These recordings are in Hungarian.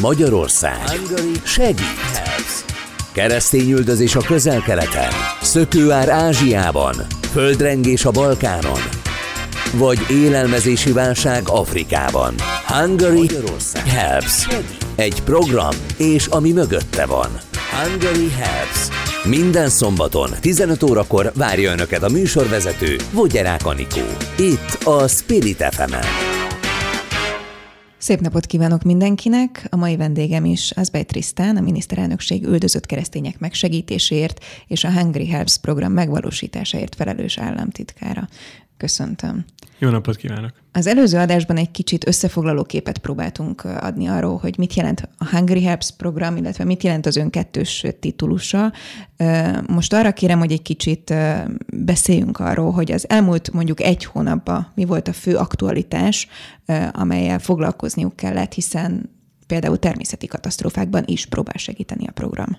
Magyarország segít. Keresztényüldözés a közel-keleten, szökőár Ázsiában, földrengés a Balkánon, vagy élelmezési válság Afrikában. Hungary Helps. Egy program, és ami mögötte van. Hungary Helps. Minden szombaton 15 órakor várja Önöket a műsorvezető Vogyerák Anikó. Itt a Spirit fm -en. Szép napot kívánok mindenkinek! A mai vendégem is Azbej Trisztán, a miniszterelnökség üldözött keresztények megsegítéséért és a Hungry Helps program megvalósításáért felelős államtitkára. Köszöntöm. Jó napot kívánok! Az előző adásban egy kicsit összefoglaló képet próbáltunk adni arról, hogy mit jelent a Hungry Helps program, illetve mit jelent az ön kettős titulusa. Most arra kérem, hogy egy kicsit beszéljünk arról, hogy az elmúlt mondjuk egy hónapban mi volt a fő aktualitás, amelyel foglalkozniuk kellett, hiszen például természeti katasztrófákban is próbál segíteni a program.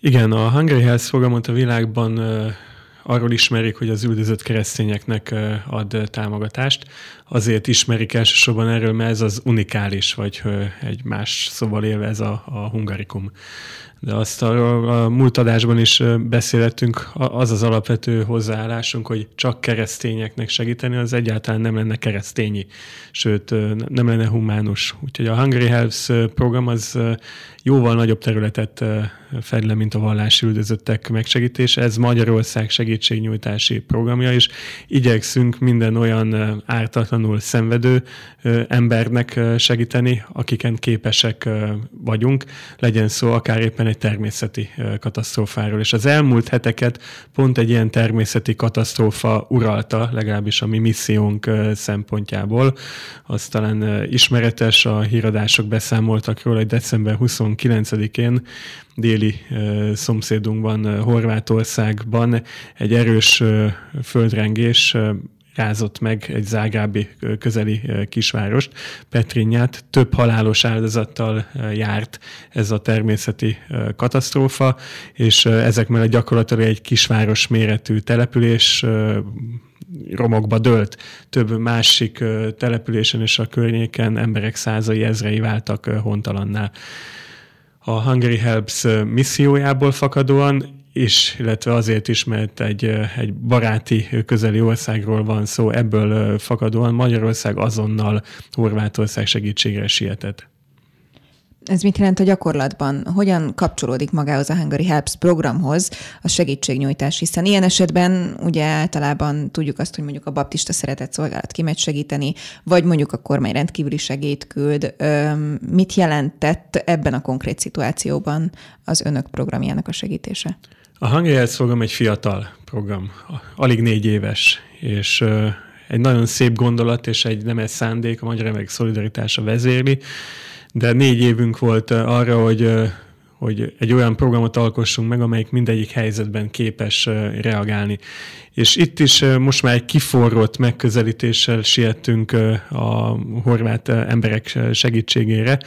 Igen, a Hungry Health programot a világban arról ismerik, hogy az üldözött keresztényeknek ad támogatást. Azért ismerik elsősorban erről, mert ez az unikális, vagy egy más szóval élve ez a, a hungarikum de azt a, a múlt adásban is beszéltünk, az az alapvető hozzáállásunk, hogy csak keresztényeknek segíteni, az egyáltalán nem lenne keresztényi, sőt nem lenne humánus. Úgyhogy a Hungry Health program az jóval nagyobb területet fed le, mint a vallási üldözöttek megsegítése. Ez Magyarország segítségnyújtási programja is. Igyekszünk minden olyan ártatlanul szenvedő embernek segíteni, akiken képesek vagyunk, legyen szó akár éppen egy természeti katasztrófáról. És az elmúlt heteket pont egy ilyen természeti katasztrófa uralta, legalábbis a mi missziónk szempontjából. Az talán ismeretes, a híradások beszámoltak róla, hogy december 29-én déli szomszédunkban, Horvátországban egy erős földrengés rázott meg egy zágrábi közeli kisvárost, Petrinyát. Több halálos áldozattal járt ez a természeti katasztrófa, és ezek mellett gyakorlatilag egy kisváros méretű település romokba dőlt. Több másik településen és a környéken emberek százai, ezrei váltak hontalanná. A Hungary Helps missziójából fakadóan is, illetve azért is, mert egy, egy baráti közeli országról van szó, ebből fakadóan Magyarország azonnal Horvátország segítségre sietett. Ez mit jelent a gyakorlatban? Hogyan kapcsolódik magához a Hungary Helps programhoz a segítségnyújtás? Hiszen ilyen esetben ugye általában tudjuk azt, hogy mondjuk a baptista szeretett szolgálat kimegy segíteni, vagy mondjuk a kormány rendkívüli segít küld. Mit jelentett ebben a konkrét szituációban az önök programjának a segítése? A Health program egy fiatal program, alig négy éves, és egy nagyon szép gondolat, és egy nemes szándék, a magyar emberek szolidaritása vezérli, de négy évünk volt arra, hogy hogy egy olyan programot alkossunk meg, amelyik mindegyik helyzetben képes reagálni. És itt is most már egy kiforrott megközelítéssel siettünk a horvát emberek segítségére.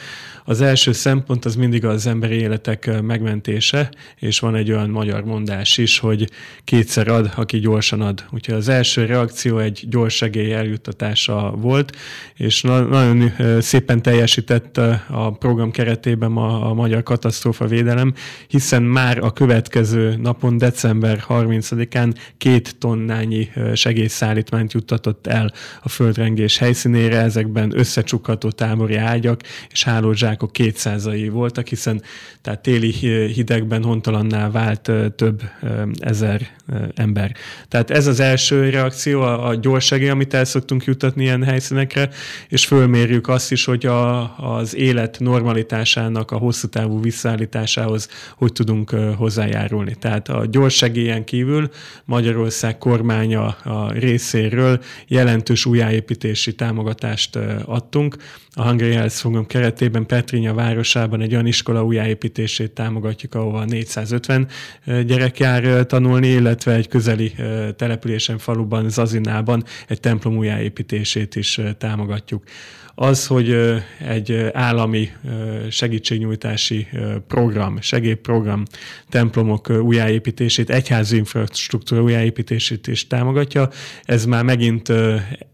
Az első szempont az mindig az emberi életek megmentése, és van egy olyan magyar mondás is, hogy kétszer ad, aki gyorsan ad. Úgyhogy az első reakció egy gyors segély eljuttatása volt, és nagyon szépen teljesített a program keretében a, a Magyar Katasztrófa Védelem, hiszen már a következő napon, december 30-án két tonnányi segélyszállítmányt juttatott el a földrengés helyszínére, ezekben összecsukható tábori ágyak és hálózsákok kétszázai voltak, hiszen tehát téli hidegben hontalanná vált több ezer ember. Tehát ez az első reakció, a, gyors segély, amit el szoktunk jutatni ilyen helyszínekre, és fölmérjük azt is, hogy a, az élet normalitásának a hosszú távú visszaállításához hogy tudunk hozzájárulni. Tehát a gyors segélyen kívül Magyarország Magyarország kormánya a részéről jelentős újjáépítési támogatást adtunk. A Hungary Program keretében Petrinya városában egy olyan iskola újjáépítését támogatjuk, ahova 450 gyerek jár tanulni, illetve egy közeli településen, faluban, Zazinában egy templom újjáépítését is támogatjuk. az, hogy egy állami segítségnyújtási program, segélyprogram, templomok újjáépítését, egyházi infrastruktúra újjáépítését is támogatja, ez már megint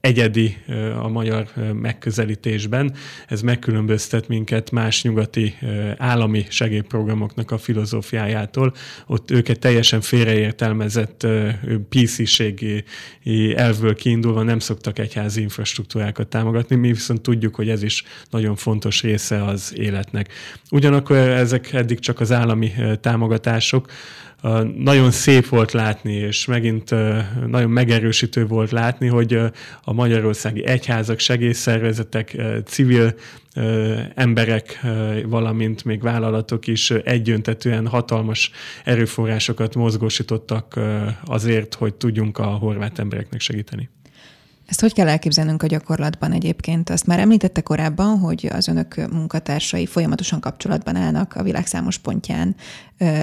egyedi a magyar megközelítésben. Ez megkülönböztet minket más nyugati állami segélyprogramoknak a filozófiájától. Ott őket teljesen félreértelmezett PC-ségi elvből kiindulva nem szoktak egyházi infrastruktúrákat támogatni, mi viszont tudjuk, hogy ez is nagyon fontos része az életnek. Ugyanakkor ezek eddig csak az állami támogatások, nagyon szép volt látni, és megint nagyon megerősítő volt látni, hogy a magyarországi egyházak, segélyszervezetek, civil emberek, valamint még vállalatok is egyöntetően hatalmas erőforrásokat mozgósítottak azért, hogy tudjunk a horvát embereknek segíteni. Ezt hogy kell elképzelnünk a gyakorlatban egyébként? Azt már említette korábban, hogy az önök munkatársai folyamatosan kapcsolatban állnak a világ számos pontján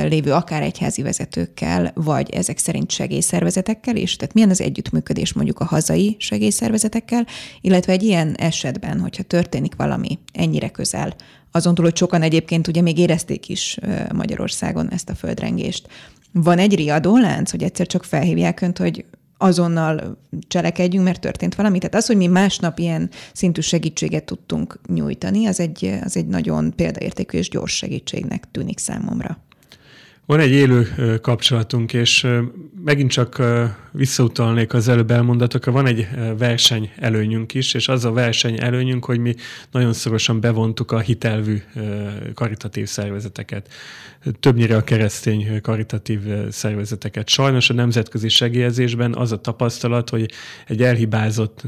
lévő akár egyházi vezetőkkel, vagy ezek szerint segélyszervezetekkel is? Tehát milyen az együttműködés mondjuk a hazai segélyszervezetekkel, illetve egy ilyen esetben, hogyha történik valami ennyire közel, azon túl, hogy sokan egyébként ugye még érezték is Magyarországon ezt a földrengést. Van egy riadólánc, hogy egyszer csak felhívják önt, hogy azonnal cselekedjünk, mert történt valami. Tehát az, hogy mi másnap ilyen szintű segítséget tudtunk nyújtani, az egy, az egy nagyon példaértékű és gyors segítségnek tűnik számomra. Van egy élő kapcsolatunk, és megint csak visszautalnék az előbb elmondatokra, van egy verseny előnyünk is, és az a verseny előnyünk, hogy mi nagyon szorosan bevontuk a hitelvű karitatív szervezeteket, többnyire a keresztény karitatív szervezeteket. Sajnos a nemzetközi segélyezésben az a tapasztalat, hogy egy elhibázott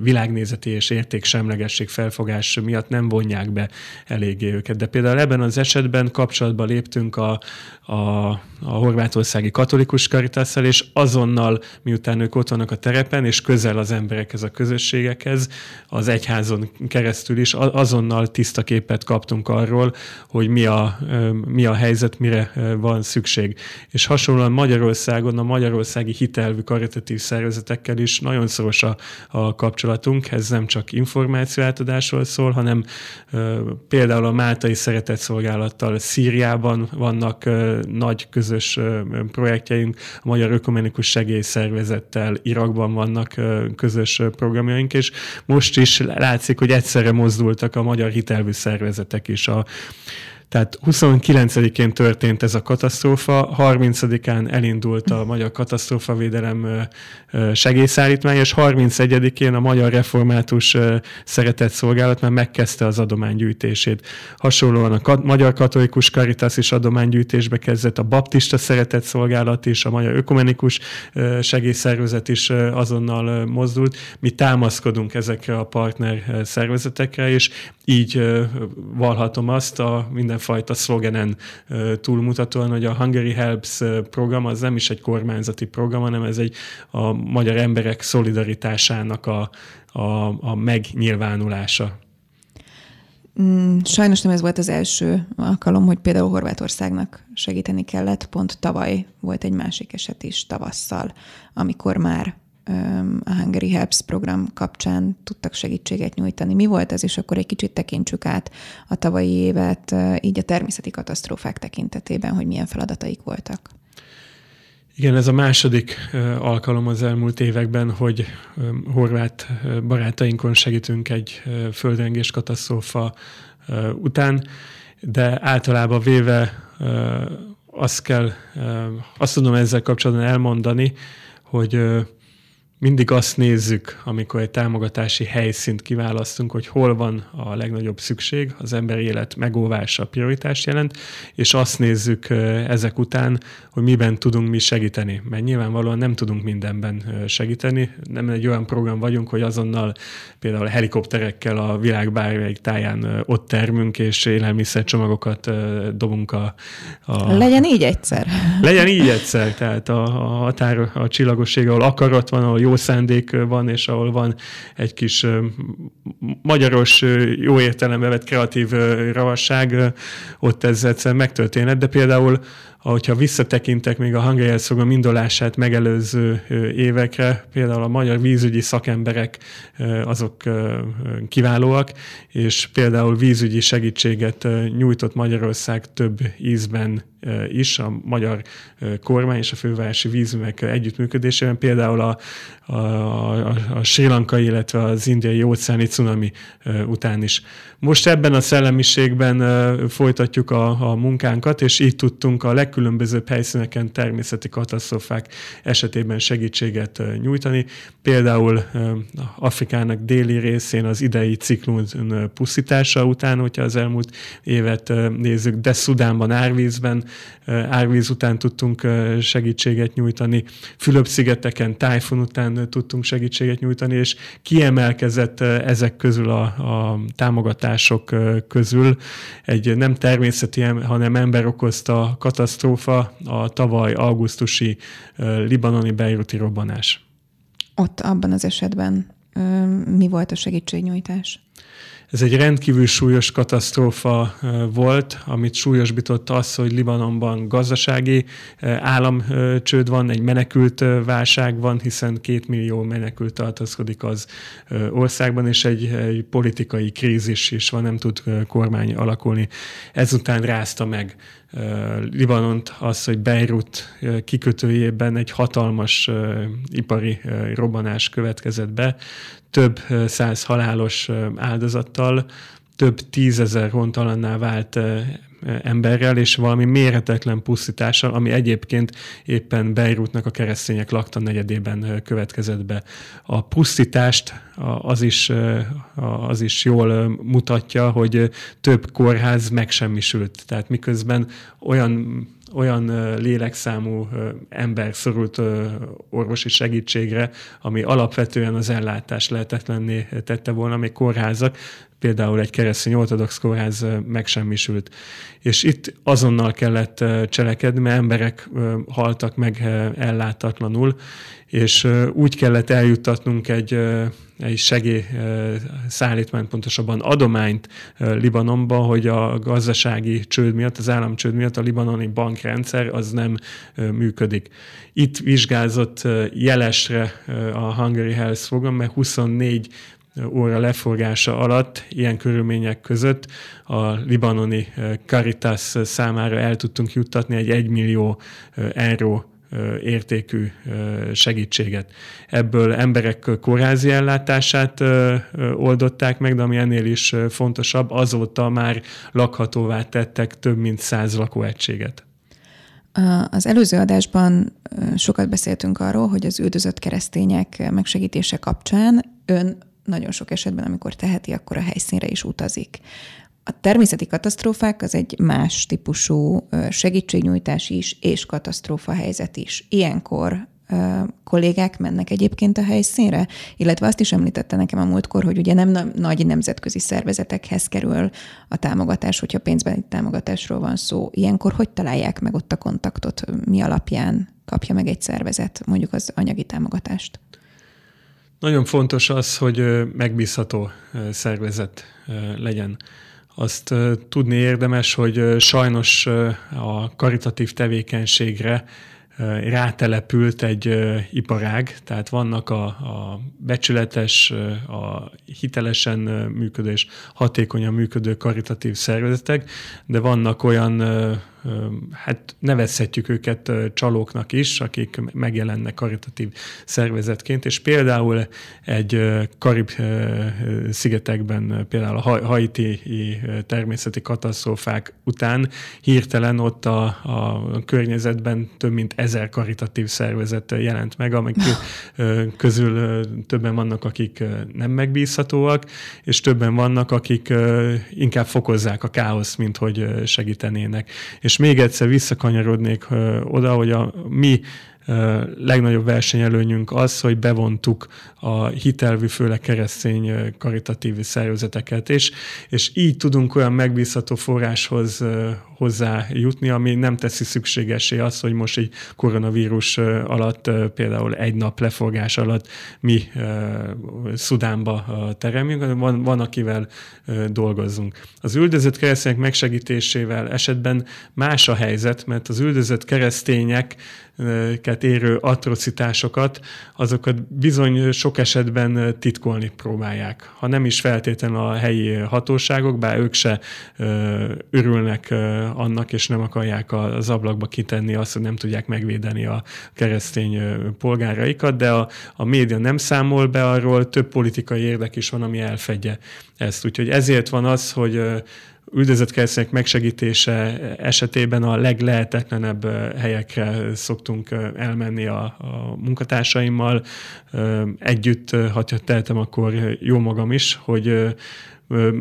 világnézeti és értéksemlegesség felfogás miatt nem vonják be eléggé őket. De például ebben az esetben kapcsolatba léptünk a, a, a horvátországi katolikus karitasszal, és azonnal miután ők ott vannak a terepen, és közel az emberekhez, a közösségekhez, az egyházon keresztül is azonnal tiszta képet kaptunk arról, hogy mi a, mi a helyzet, mire van szükség. És hasonlóan Magyarországon a magyarországi hitelvű karitatív szervezetekkel is nagyon szoros a, a kapcsolatunk. Ez nem csak információátadásról szól, hanem például a Máltai Szeretetszolgálattal Szíriában vannak nagy közös projektjeink, a Magyar Ökumenikus Segélyszervezet szervezettel Irakban vannak közös programjaink, és most is látszik, hogy egyszerre mozdultak a magyar hitelvű szervezetek is. A tehát 29-én történt ez a katasztrófa, 30-án elindult a Magyar Katasztrófavédelem segélyszállítmány, és 31-én a Magyar Református Szeretett Szolgálat már megkezdte az adománygyűjtését. Hasonlóan a Magyar Katolikus Caritas is adománygyűjtésbe kezdett, a Baptista Szeretett Szolgálat is, a Magyar Ökumenikus Segélyszervezet is azonnal mozdult. Mi támaszkodunk ezekre a partner szervezetekre, és így valhatom azt a mindenfajta szlogenen túlmutatóan, hogy a Hungary Helps program az nem is egy kormányzati program, hanem ez egy a magyar emberek szolidaritásának a, a, a megnyilvánulása. Mm, sajnos nem ez volt az első alkalom, hogy például Horvátországnak segíteni kellett. Pont tavaly volt egy másik eset is tavasszal, amikor már a Hungary Helps program kapcsán tudtak segítséget nyújtani. Mi volt ez, és akkor egy kicsit tekintsük át a tavalyi évet, így a természeti katasztrófák tekintetében, hogy milyen feladataik voltak. Igen, ez a második alkalom az elmúlt években, hogy horvát barátainkon segítünk egy földrengés katasztrófa után, de általában véve azt kell, azt tudom ezzel kapcsolatban elmondani, hogy mindig azt nézzük, amikor egy támogatási helyszínt kiválasztunk, hogy hol van a legnagyobb szükség, az emberi élet megóvása prioritást jelent, és azt nézzük ezek után, hogy miben tudunk mi segíteni. Mert nyilvánvalóan nem tudunk mindenben segíteni. Nem egy olyan program vagyunk, hogy azonnal például helikopterekkel a világ bármelyik táján ott termünk, és élelmiszercsomagokat dobunk a, a... Legyen így egyszer. Legyen így egyszer. Tehát a, a határ, a csillagosség, ahol akarat van, ahol jó szándék van, és ahol van egy kis magyaros, jó értelembe vett kreatív ravasság, ott ez egyszer megtörténhet, de például ahogyha visszatekintek még a hangerjelszolga indulását megelőző évekre, például a magyar vízügyi szakemberek azok kiválóak, és például vízügyi segítséget nyújtott Magyarország több ízben is a magyar kormány és a fővárosi vízümek együttműködésében, például a, a, a, a sri lankai, illetve az indiai óceáni cunami után is. Most ebben a szellemiségben folytatjuk a, a munkánkat, és így tudtunk a legkülönbözőbb helyszíneken természeti katasztrofák esetében segítséget nyújtani. Például Afrikának déli részén az idei ciklon pusztítása után, hogyha az elmúlt évet nézzük, de Szudánban árvízben árvíz után tudtunk segítséget nyújtani, Fülöp-szigeteken tájfun után tudtunk segítséget nyújtani, és kiemelkezett ezek közül a, a támogatások közül egy nem természeti, hanem ember okozta katasztrófa, a tavaly augusztusi libanoni beiruti robbanás. Ott abban az esetben mi volt a segítségnyújtás? Ez egy rendkívül súlyos katasztrófa volt, amit súlyosbított az, hogy Libanonban gazdasági államcsőd van, egy menekült válság van, hiszen két millió menekült tartozkodik az országban, és egy, egy politikai krízis is van, nem tud kormány alakulni. Ezután rázta meg Libanont az, hogy Beirut kikötőjében egy hatalmas ipari robbanás következett be, több száz halálos áldozattal, több tízezer hontalanná vált emberrel, és valami méretetlen pusztítással, ami egyébként éppen Beirutnak a keresztények lakta negyedében következett be. A pusztítást az is, az is jól mutatja, hogy több kórház megsemmisült. Tehát miközben olyan olyan lélekszámú ember szorult orvosi segítségre, ami alapvetően az ellátás lehetetlenné tette volna, még kórházak, például egy keresztény ortodox kórház megsemmisült. És itt azonnal kellett cselekedni, mert emberek haltak meg ellátatlanul, és úgy kellett eljuttatnunk egy, egy segély pontosabban adományt Libanonba, hogy a gazdasági csőd miatt, az államcsőd miatt a libanoni bankrendszer az nem működik. Itt vizsgázott jelesre a Hungary Health program, mert 24 óra leforgása alatt, ilyen körülmények között a libanoni Caritas számára el tudtunk juttatni egy 1 millió euró értékű segítséget. Ebből emberek kórházi ellátását oldották meg, de ami ennél is fontosabb, azóta már lakhatóvá tettek több mint száz lakóegységet. Az előző adásban sokat beszéltünk arról, hogy az üldözött keresztények megsegítése kapcsán ön nagyon sok esetben, amikor teheti, akkor a helyszínre is utazik. A természeti katasztrófák az egy más típusú segítségnyújtás is, és katasztrófa helyzet is. Ilyenkor kollégák mennek egyébként a helyszínre, illetve azt is említette nekem a múltkor, hogy ugye nem nagy nemzetközi szervezetekhez kerül a támogatás, hogyha pénzbeni támogatásról van szó. Ilyenkor hogy találják meg ott a kontaktot, mi alapján kapja meg egy szervezet mondjuk az anyagi támogatást? Nagyon fontos az, hogy megbízható szervezet legyen. Azt tudni érdemes, hogy sajnos a karitatív tevékenységre rátelepült egy iparág, tehát vannak a, a becsületes, a hitelesen működő és hatékonyan működő karitatív szervezetek, de vannak olyan hát nevezhetjük őket csalóknak is, akik megjelennek karitatív szervezetként, és például egy Karib szigetekben, például a haiti természeti katasztrófák után hirtelen ott a, a környezetben több mint ezer karitatív szervezet jelent meg, amik közül többen vannak, akik nem megbízhatóak, és többen vannak, akik inkább fokozzák a káoszt, mint hogy segítenének. És és még egyszer visszakanyarodnék oda, hogy a mi legnagyobb versenyelőnyünk az, hogy bevontuk a hitelvű, főleg keresztény karitatív szervezeteket, és, és így tudunk olyan megbízható forráshoz hozzá jutni, ami nem teszi szükségesé azt, hogy most egy koronavírus alatt, például egy nap leforgás alatt mi Szudánba teremjünk, van, van akivel dolgozzunk. Az üldözött keresztények megsegítésével esetben más a helyzet, mert az üldözött keresztények érő atrocitásokat, azokat bizony sok esetben titkolni próbálják. Ha nem is feltétlenül a helyi hatóságok, bár ők se örülnek annak, és nem akarják az ablakba kitenni azt, hogy nem tudják megvédeni a keresztény polgáraikat, de a, a média nem számol be arról, több politikai érdek is van, ami elfedje ezt. Úgyhogy ezért van az, hogy üldözött keresztények megsegítése esetében a leglehetetlenebb helyekre szoktunk elmenni a, a munkatársaimmal. Együtt, ha tehetem, akkor jó magam is, hogy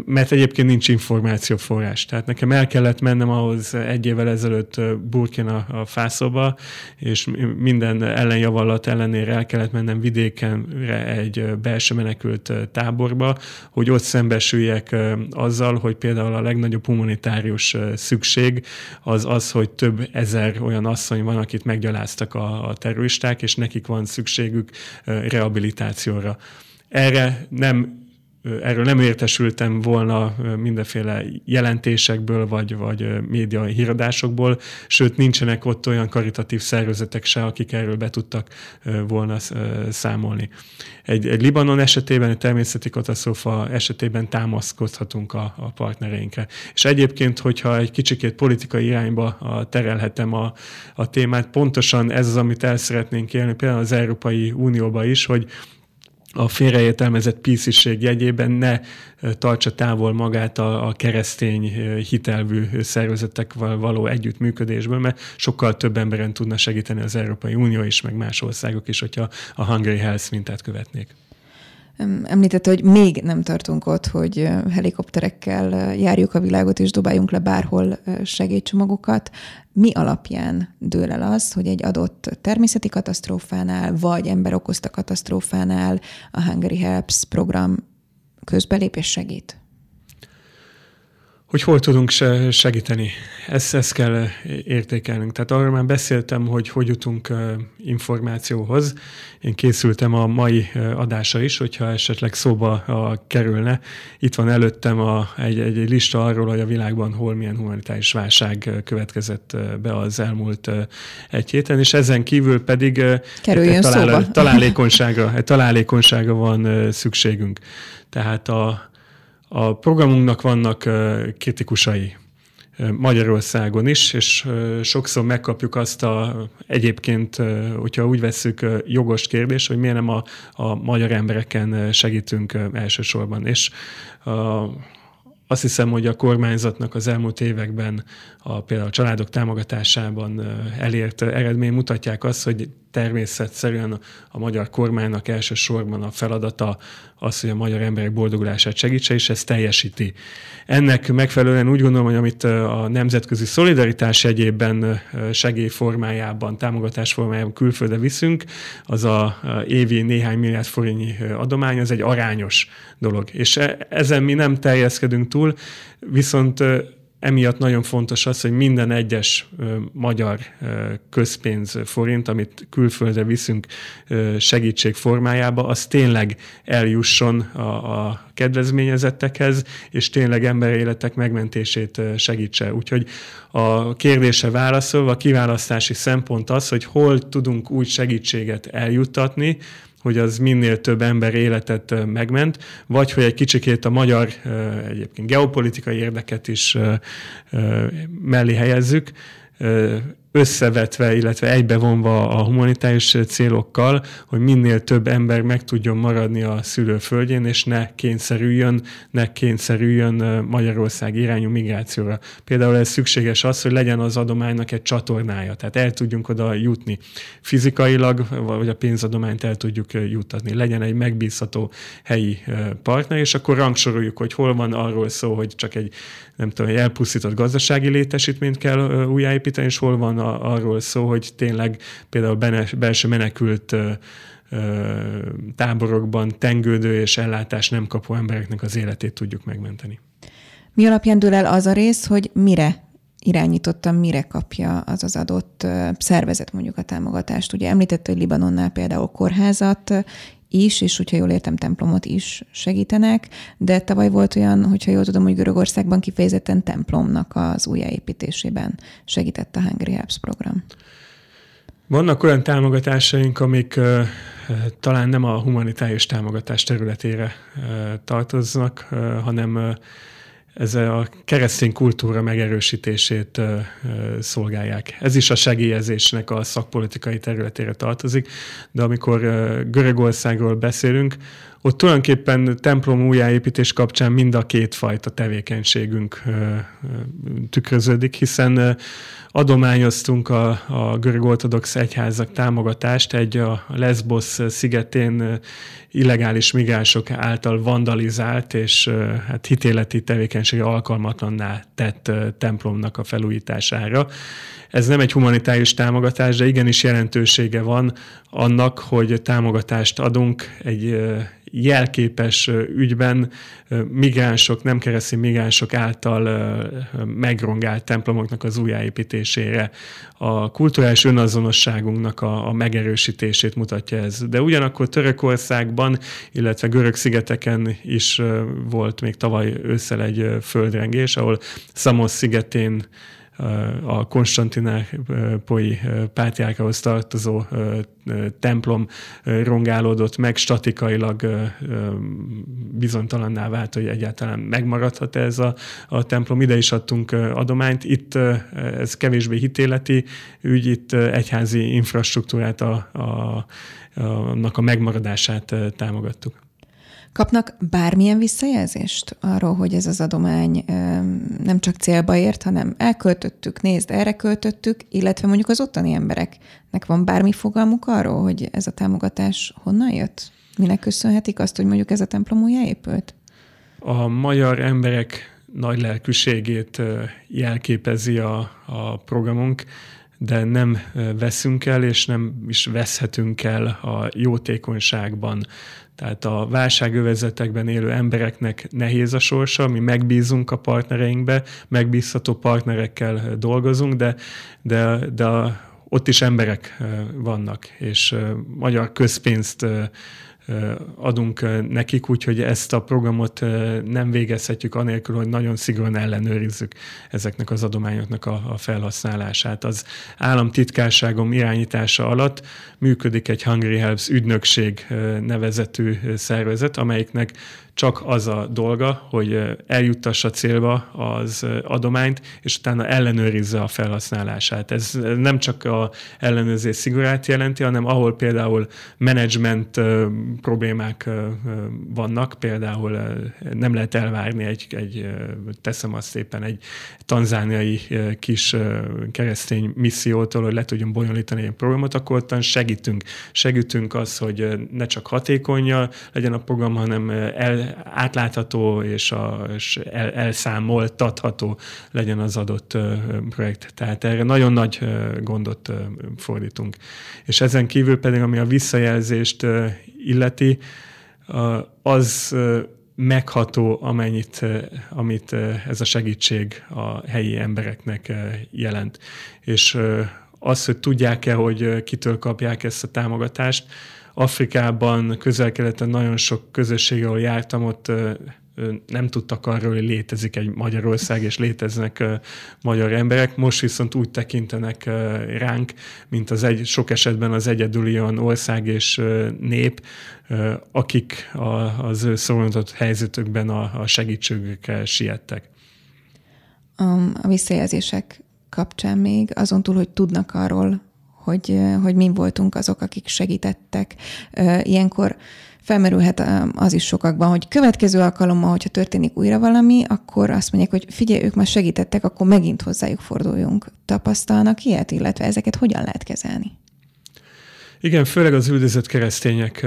mert egyébként nincs információforrás. Tehát nekem el kellett mennem ahhoz egy évvel ezelőtt Burkina a Fászóba, és minden ellenjavallat ellenére el kellett mennem vidékenre egy belső menekült táborba, hogy ott szembesüljek azzal, hogy például a legnagyobb humanitárius szükség az az, hogy több ezer olyan asszony van, akit meggyaláztak a, a terroristák, és nekik van szükségük rehabilitációra. Erre nem erről nem értesültem volna mindenféle jelentésekből, vagy, vagy média híradásokból, sőt nincsenek ott olyan karitatív szervezetek se, akik erről be tudtak volna számolni. Egy, egy Libanon esetében, egy természeti katasztrófa esetében támaszkodhatunk a, a partnereinkre. És egyébként, hogyha egy kicsikét politikai irányba terelhetem a, a témát, pontosan ez az, amit el szeretnénk élni, például az Európai Unióba is, hogy a félreértelmezett písziség jegyében ne tartsa távol magát a, a keresztény hitelvű szervezetekkel való együttműködésből, mert sokkal több emberen tudna segíteni az Európai Unió is, meg más országok is, hogyha a Hungary Health mintát követnék. Említette, hogy még nem tartunk ott, hogy helikopterekkel járjuk a világot és dobáljunk le bárhol segédcsomagokat. Mi alapján dől el az, hogy egy adott természeti katasztrófánál, vagy ember okozta katasztrófánál a Hungary Helps program közbelép és segít? Hogy hol tudunk segíteni. Ezt, ezt kell értékelnünk. Tehát arról már beszéltem, hogy hogy jutunk információhoz. Én készültem a mai adása is, hogyha esetleg szóba a, kerülne. Itt van előttem a, egy, egy lista arról, hogy a világban hol milyen humanitáris válság következett be az elmúlt egy héten, és ezen kívül pedig Kerüljön talál, szóba. egy találékonyságra van szükségünk. Tehát a, a programunknak vannak kritikusai Magyarországon is, és sokszor megkapjuk azt a egyébként, hogyha úgy veszük, jogos kérdés, hogy miért nem a, a magyar embereken segítünk elsősorban. És a, azt hiszem, hogy a kormányzatnak az elmúlt években a, például a családok támogatásában elért eredmény mutatják azt, hogy természetszerűen a magyar kormánynak elsősorban a feladata az, hogy a magyar emberek boldogulását segítse, és ezt teljesíti. Ennek megfelelően úgy gondolom, hogy amit a nemzetközi szolidaritás egyébben segély formájában, támogatás formájában külföldre viszünk, az a évi néhány milliárd forintnyi adomány, az egy arányos dolog. És e, ezen mi nem terjeszkedünk túl, viszont emiatt nagyon fontos az, hogy minden egyes magyar közpénz forint, amit külföldre viszünk segítség formájába, az tényleg eljusson a, a kedvezményezettekhez, és tényleg emberéletek megmentését segítse. Úgyhogy a kérdése válaszolva, a kiválasztási szempont az, hogy hol tudunk úgy segítséget eljuttatni, hogy az minél több ember életet megment, vagy hogy egy kicsikét a magyar egyébként geopolitikai érdeket is mellé helyezzük, összevetve, illetve egybevonva a humanitárius célokkal, hogy minél több ember meg tudjon maradni a szülőföldjén, és ne kényszerüljön, ne kényszerüljön Magyarország irányú migrációra. Például ez szükséges az, hogy legyen az adománynak egy csatornája, tehát el tudjunk oda jutni. Fizikailag, vagy a pénzadományt el tudjuk juttatni. Legyen egy megbízható helyi partner, és akkor rangsoroljuk, hogy hol van arról szó, hogy csak egy nem tudom, egy elpusztított gazdasági létesítményt kell újjáépíteni, és hol van arról szó, hogy tényleg például belső menekült táborokban tengődő és ellátás nem kapó embereknek az életét tudjuk megmenteni. Mi alapján dől el az a rész, hogy mire irányítottan mire kapja az az adott szervezet mondjuk a támogatást. Ugye említette, hogy Libanonnál például kórházat is, és hogyha jól értem, templomot is segítenek, de tavaly volt olyan, hogyha jól tudom, hogy Görögországban kifejezetten templomnak az újjáépítésében segített a Hungry Helps program. Vannak olyan támogatásaink, amik uh, talán nem a humanitárius támogatás területére uh, tartoznak, uh, hanem ez a keresztény kultúra megerősítését szolgálják. Ez is a segélyezésnek a szakpolitikai területére tartozik, de amikor Görögországról beszélünk, ott tulajdonképpen templom újjáépítés kapcsán mind a két fajta tevékenységünk tükröződik, hiszen adományoztunk a, a görög ortodox egyházak támogatást egy a Lesbos szigetén illegális migránsok által vandalizált és hát hitéleti tevékenység alkalmatlanná tett templomnak a felújítására. Ez nem egy humanitárius támogatás, de igenis jelentősége van annak, hogy támogatást adunk egy jelképes ügyben migránsok, nem keresztény migránsok által megrongált templomoknak az újjáépítésére. A kulturális önazonosságunknak a, a megerősítését mutatja ez. De ugyanakkor Törökországban, illetve Görög-szigeteken is volt még tavaly ősszel egy földrengés, ahol Szamos szigetén a Konstantinápolyi pátriárkához tartozó templom rongálódott meg, statikailag bizonytalanná vált, hogy egyáltalán megmaradhat ez a, a templom. Ide is adtunk adományt. Itt ez kevésbé hitéleti ügy, itt egyházi infrastruktúrát, a, a, annak a megmaradását támogattuk. Kapnak bármilyen visszajelzést arról, hogy ez az adomány nem csak célba ért, hanem elköltöttük, nézd, erre költöttük, illetve mondjuk az ottani embereknek van bármi fogalmuk arról, hogy ez a támogatás honnan jött? Minek köszönhetik azt, hogy mondjuk ez a templom újjáépült? A magyar emberek nagy lelkűségét jelképezi a, a programunk, de nem veszünk el, és nem is veszhetünk el a jótékonyságban. Tehát a válságövezetekben élő embereknek nehéz a sorsa, mi megbízunk a partnereinkbe, megbízható partnerekkel dolgozunk, de, de, de ott is emberek vannak, és magyar közpénzt adunk nekik, úgyhogy ezt a programot nem végezhetjük anélkül, hogy nagyon szigorúan ellenőrizzük ezeknek az adományoknak a, felhasználását. Az államtitkárságom irányítása alatt működik egy Hungry Helps ügynökség nevezetű szervezet, amelyiknek csak az a dolga, hogy eljuttassa célba az adományt, és utána ellenőrizze a felhasználását. Ez nem csak a ellenőrzés szigorát jelenti, hanem ahol például menedzsment problémák vannak, például nem lehet elvárni egy, egy teszem azt szépen, egy tanzániai kis keresztény missziótól, hogy le tudjon bonyolítani egy programot, akkor ottan segítünk. Segítünk az, hogy ne csak hatékonya legyen a program, hanem el, átlátható és, a, és el, elszámoltatható legyen az adott projekt. Tehát erre nagyon nagy gondot fordítunk. És ezen kívül pedig, ami a visszajelzést illeti, az megható, amennyit, amit ez a segítség a helyi embereknek jelent. És az, hogy tudják-e, hogy kitől kapják ezt a támogatást, Afrikában, közel-keleten nagyon sok közösség, ahol jártam, ott nem tudtak arról, hogy létezik egy Magyarország, és léteznek magyar emberek. Most viszont úgy tekintenek ránk, mint az egy, sok esetben az egyedüli olyan ország és nép, akik az ő szolgáltatott helyzetükben a, a segítségükkel siettek. A visszajelzések kapcsán még azon túl, hogy tudnak arról, hogy, hogy mi voltunk azok, akik segítettek. Ilyenkor felmerülhet az is sokakban, hogy következő alkalommal, hogyha történik újra valami, akkor azt mondják, hogy figyelj, ők már segítettek, akkor megint hozzájuk forduljunk. Tapasztalnak ilyet, illetve ezeket hogyan lehet kezelni? Igen, főleg az üldözött keresztények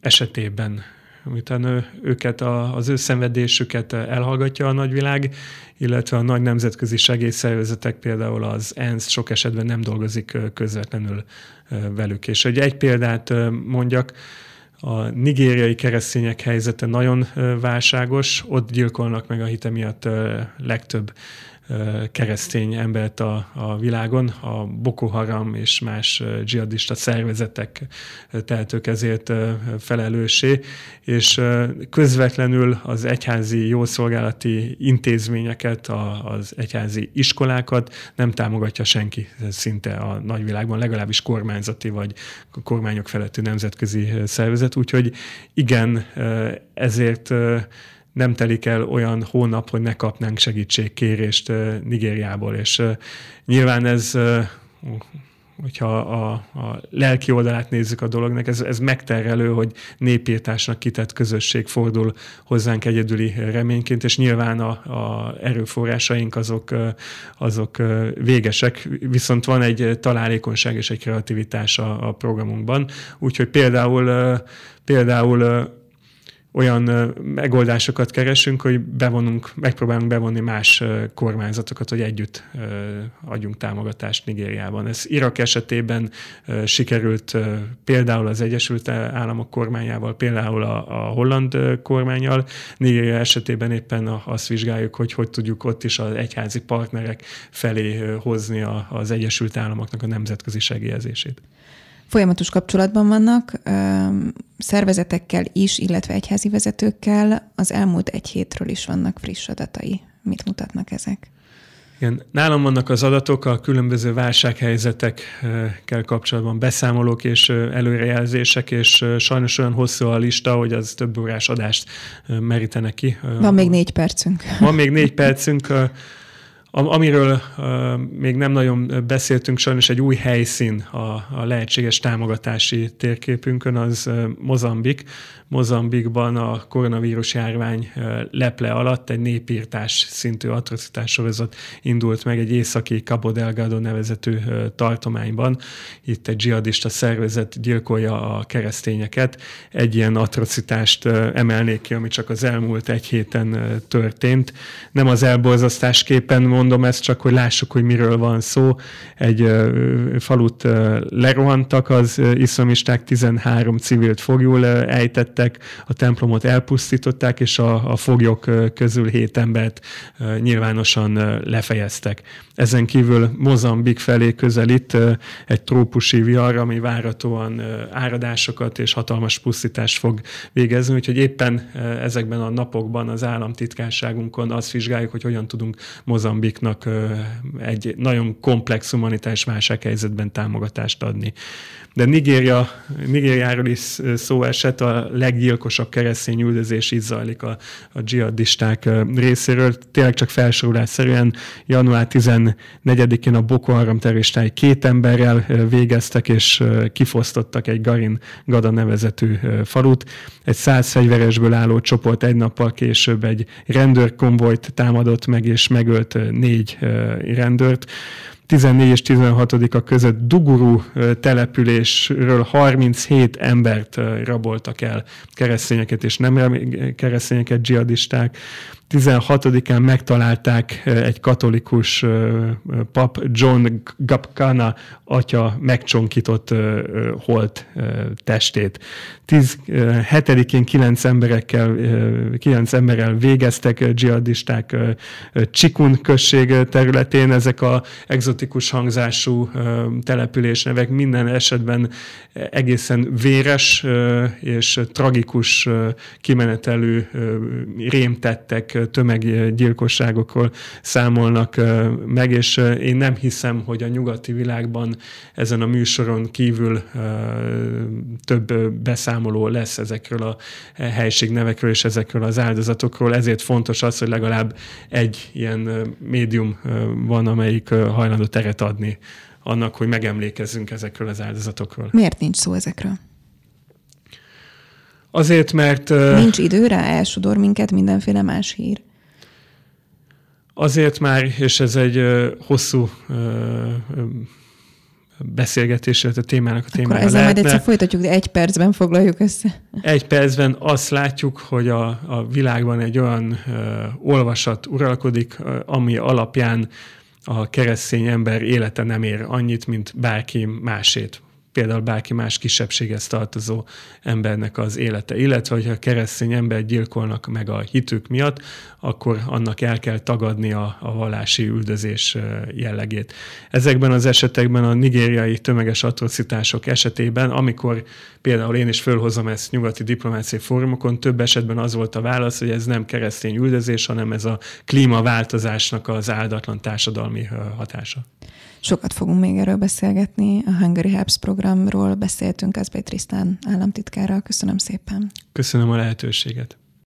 esetében miután őket, a, az ő szenvedésüket elhallgatja a nagyvilág, illetve a nagy nemzetközi segélyszervezetek, például az ENSZ sok esetben nem dolgozik közvetlenül velük. És hogy egy példát mondjak, a nigériai keresztények helyzete nagyon válságos, ott gyilkolnak meg a hite miatt legtöbb keresztény embert a, a világon. A Boko Haram és más dzsihadista szervezetek tehetők ezért felelőssé, és közvetlenül az egyházi jószolgálati intézményeket, az egyházi iskolákat nem támogatja senki szinte a nagyvilágban, legalábbis kormányzati vagy kormányok feletti nemzetközi szervezet. Úgyhogy igen, ezért nem telik el olyan hónap, hogy ne kapnánk segítségkérést Nigériából, és nyilván ez hogyha a, a lelki oldalát nézzük a dolognak, ez, ez megterelő, hogy népírtásnak kitett közösség fordul hozzánk egyedüli reményként, és nyilván a, a erőforrásaink azok, azok végesek, viszont van egy találékonyság és egy kreativitás a, a programunkban, úgyhogy például például olyan megoldásokat keresünk, hogy bevonunk, megpróbálunk bevonni más kormányzatokat, hogy együtt adjunk támogatást Nigériában. Ez Irak esetében sikerült például az Egyesült Államok kormányával, például a, a holland kormányjal. Nigéria esetében éppen azt vizsgáljuk, hogy hogy tudjuk ott is az egyházi partnerek felé hozni az Egyesült Államoknak a nemzetközi segélyezését folyamatos kapcsolatban vannak szervezetekkel is, illetve egyházi vezetőkkel. Az elmúlt egy hétről is vannak friss adatai. Mit mutatnak ezek? Igen, nálam vannak az adatok a különböző válsághelyzetekkel kapcsolatban, beszámolók és előrejelzések, és sajnos olyan hosszú a lista, hogy az több órás adást merítenek ki. Van még négy percünk. Van még négy percünk. Amiről még nem nagyon beszéltünk, sajnos egy új helyszín a, a lehetséges támogatási térképünkön, az Mozambik. Mozambikban a koronavírus járvány leple alatt egy népírtás szintű atrocitás sorozat indult meg egy északi Cabo Delgado nevezetű tartományban. Itt egy dzsihadista szervezet gyilkolja a keresztényeket. Egy ilyen atrocitást emelnék ki, ami csak az elmúlt egy héten történt. Nem az elborzasztás képen mondom ezt, csak hogy lássuk, hogy miről van szó. Egy falut lerohantak az iszlamisták, 13 civilt fogjul ejtett tettek, a templomot elpusztították, és a, a foglyok közül hét embert nyilvánosan lefejeztek. Ezen kívül Mozambik felé közelít egy trópusi vihar, ami váratóan áradásokat és hatalmas pusztítást fog végezni, úgyhogy éppen ezekben a napokban az államtitkárságunkon azt vizsgáljuk, hogy hogyan tudunk Mozambiknak egy nagyon komplex humanitárs válsághelyzetben támogatást adni. De Nigéria, Nigériáról is szó esett, a leggyilkosabb keresztény üldözés így zajlik a, a dzsihadisták részéről. Tényleg csak felsorolásszerűen január 14-én a Boko Haram terroristái két emberrel végeztek, és kifosztottak egy Garin Gada nevezetű falut. Egy száz fegyveresből álló csoport egy nappal később egy rendőrkonvojt támadott meg, és megölt négy rendőrt. 14 és 16-a között Duguru településről 37 embert raboltak el, keresztényeket és nem keresztényeket, dzsihadisták. 16-án megtalálták egy katolikus pap, John Gapkana atya megcsonkított holt testét. 7-én 9 emberekkel, 9 emberrel végeztek dzsihadisták Csikun község területén. Ezek a egzotikus hangzású településnevek minden esetben egészen véres és tragikus kimenetelő rémtettek tömeggyilkosságokról számolnak meg, és én nem hiszem, hogy a nyugati világban ezen a műsoron kívül több beszámoló lesz ezekről a helységnevekről és ezekről az áldozatokról, ezért fontos az, hogy legalább egy ilyen médium van, amelyik hajlandó teret adni annak, hogy megemlékezzünk ezekről az áldozatokról. Miért nincs szó ezekről? Azért, mert... Nincs idő rá, elsodor minket mindenféle más hír. Azért már, és ez egy hosszú beszélgetés, a témának a témája Akkor ezzel lehetne. majd egyszer folytatjuk, de egy percben foglaljuk össze. Egy percben azt látjuk, hogy a, a világban egy olyan uh, olvasat uralkodik, ami alapján a keresztény ember élete nem ér annyit, mint bárki másét például bárki más kisebbséghez tartozó embernek az élete. Illetve, hogyha keresztény ember gyilkolnak meg a hitük miatt, akkor annak el kell tagadni a, a vallási üldözés jellegét. Ezekben az esetekben a nigériai tömeges atrocitások esetében, amikor például én is fölhozom ezt nyugati diplomáciai fórumokon, több esetben az volt a válasz, hogy ez nem keresztény üldözés, hanem ez a klímaváltozásnak az áldatlan társadalmi hatása. Sokat fogunk még erről beszélgetni. A Hungary Helps programról beszéltünk Eszbej Trisztán államtitkárral. Köszönöm szépen. Köszönöm a lehetőséget.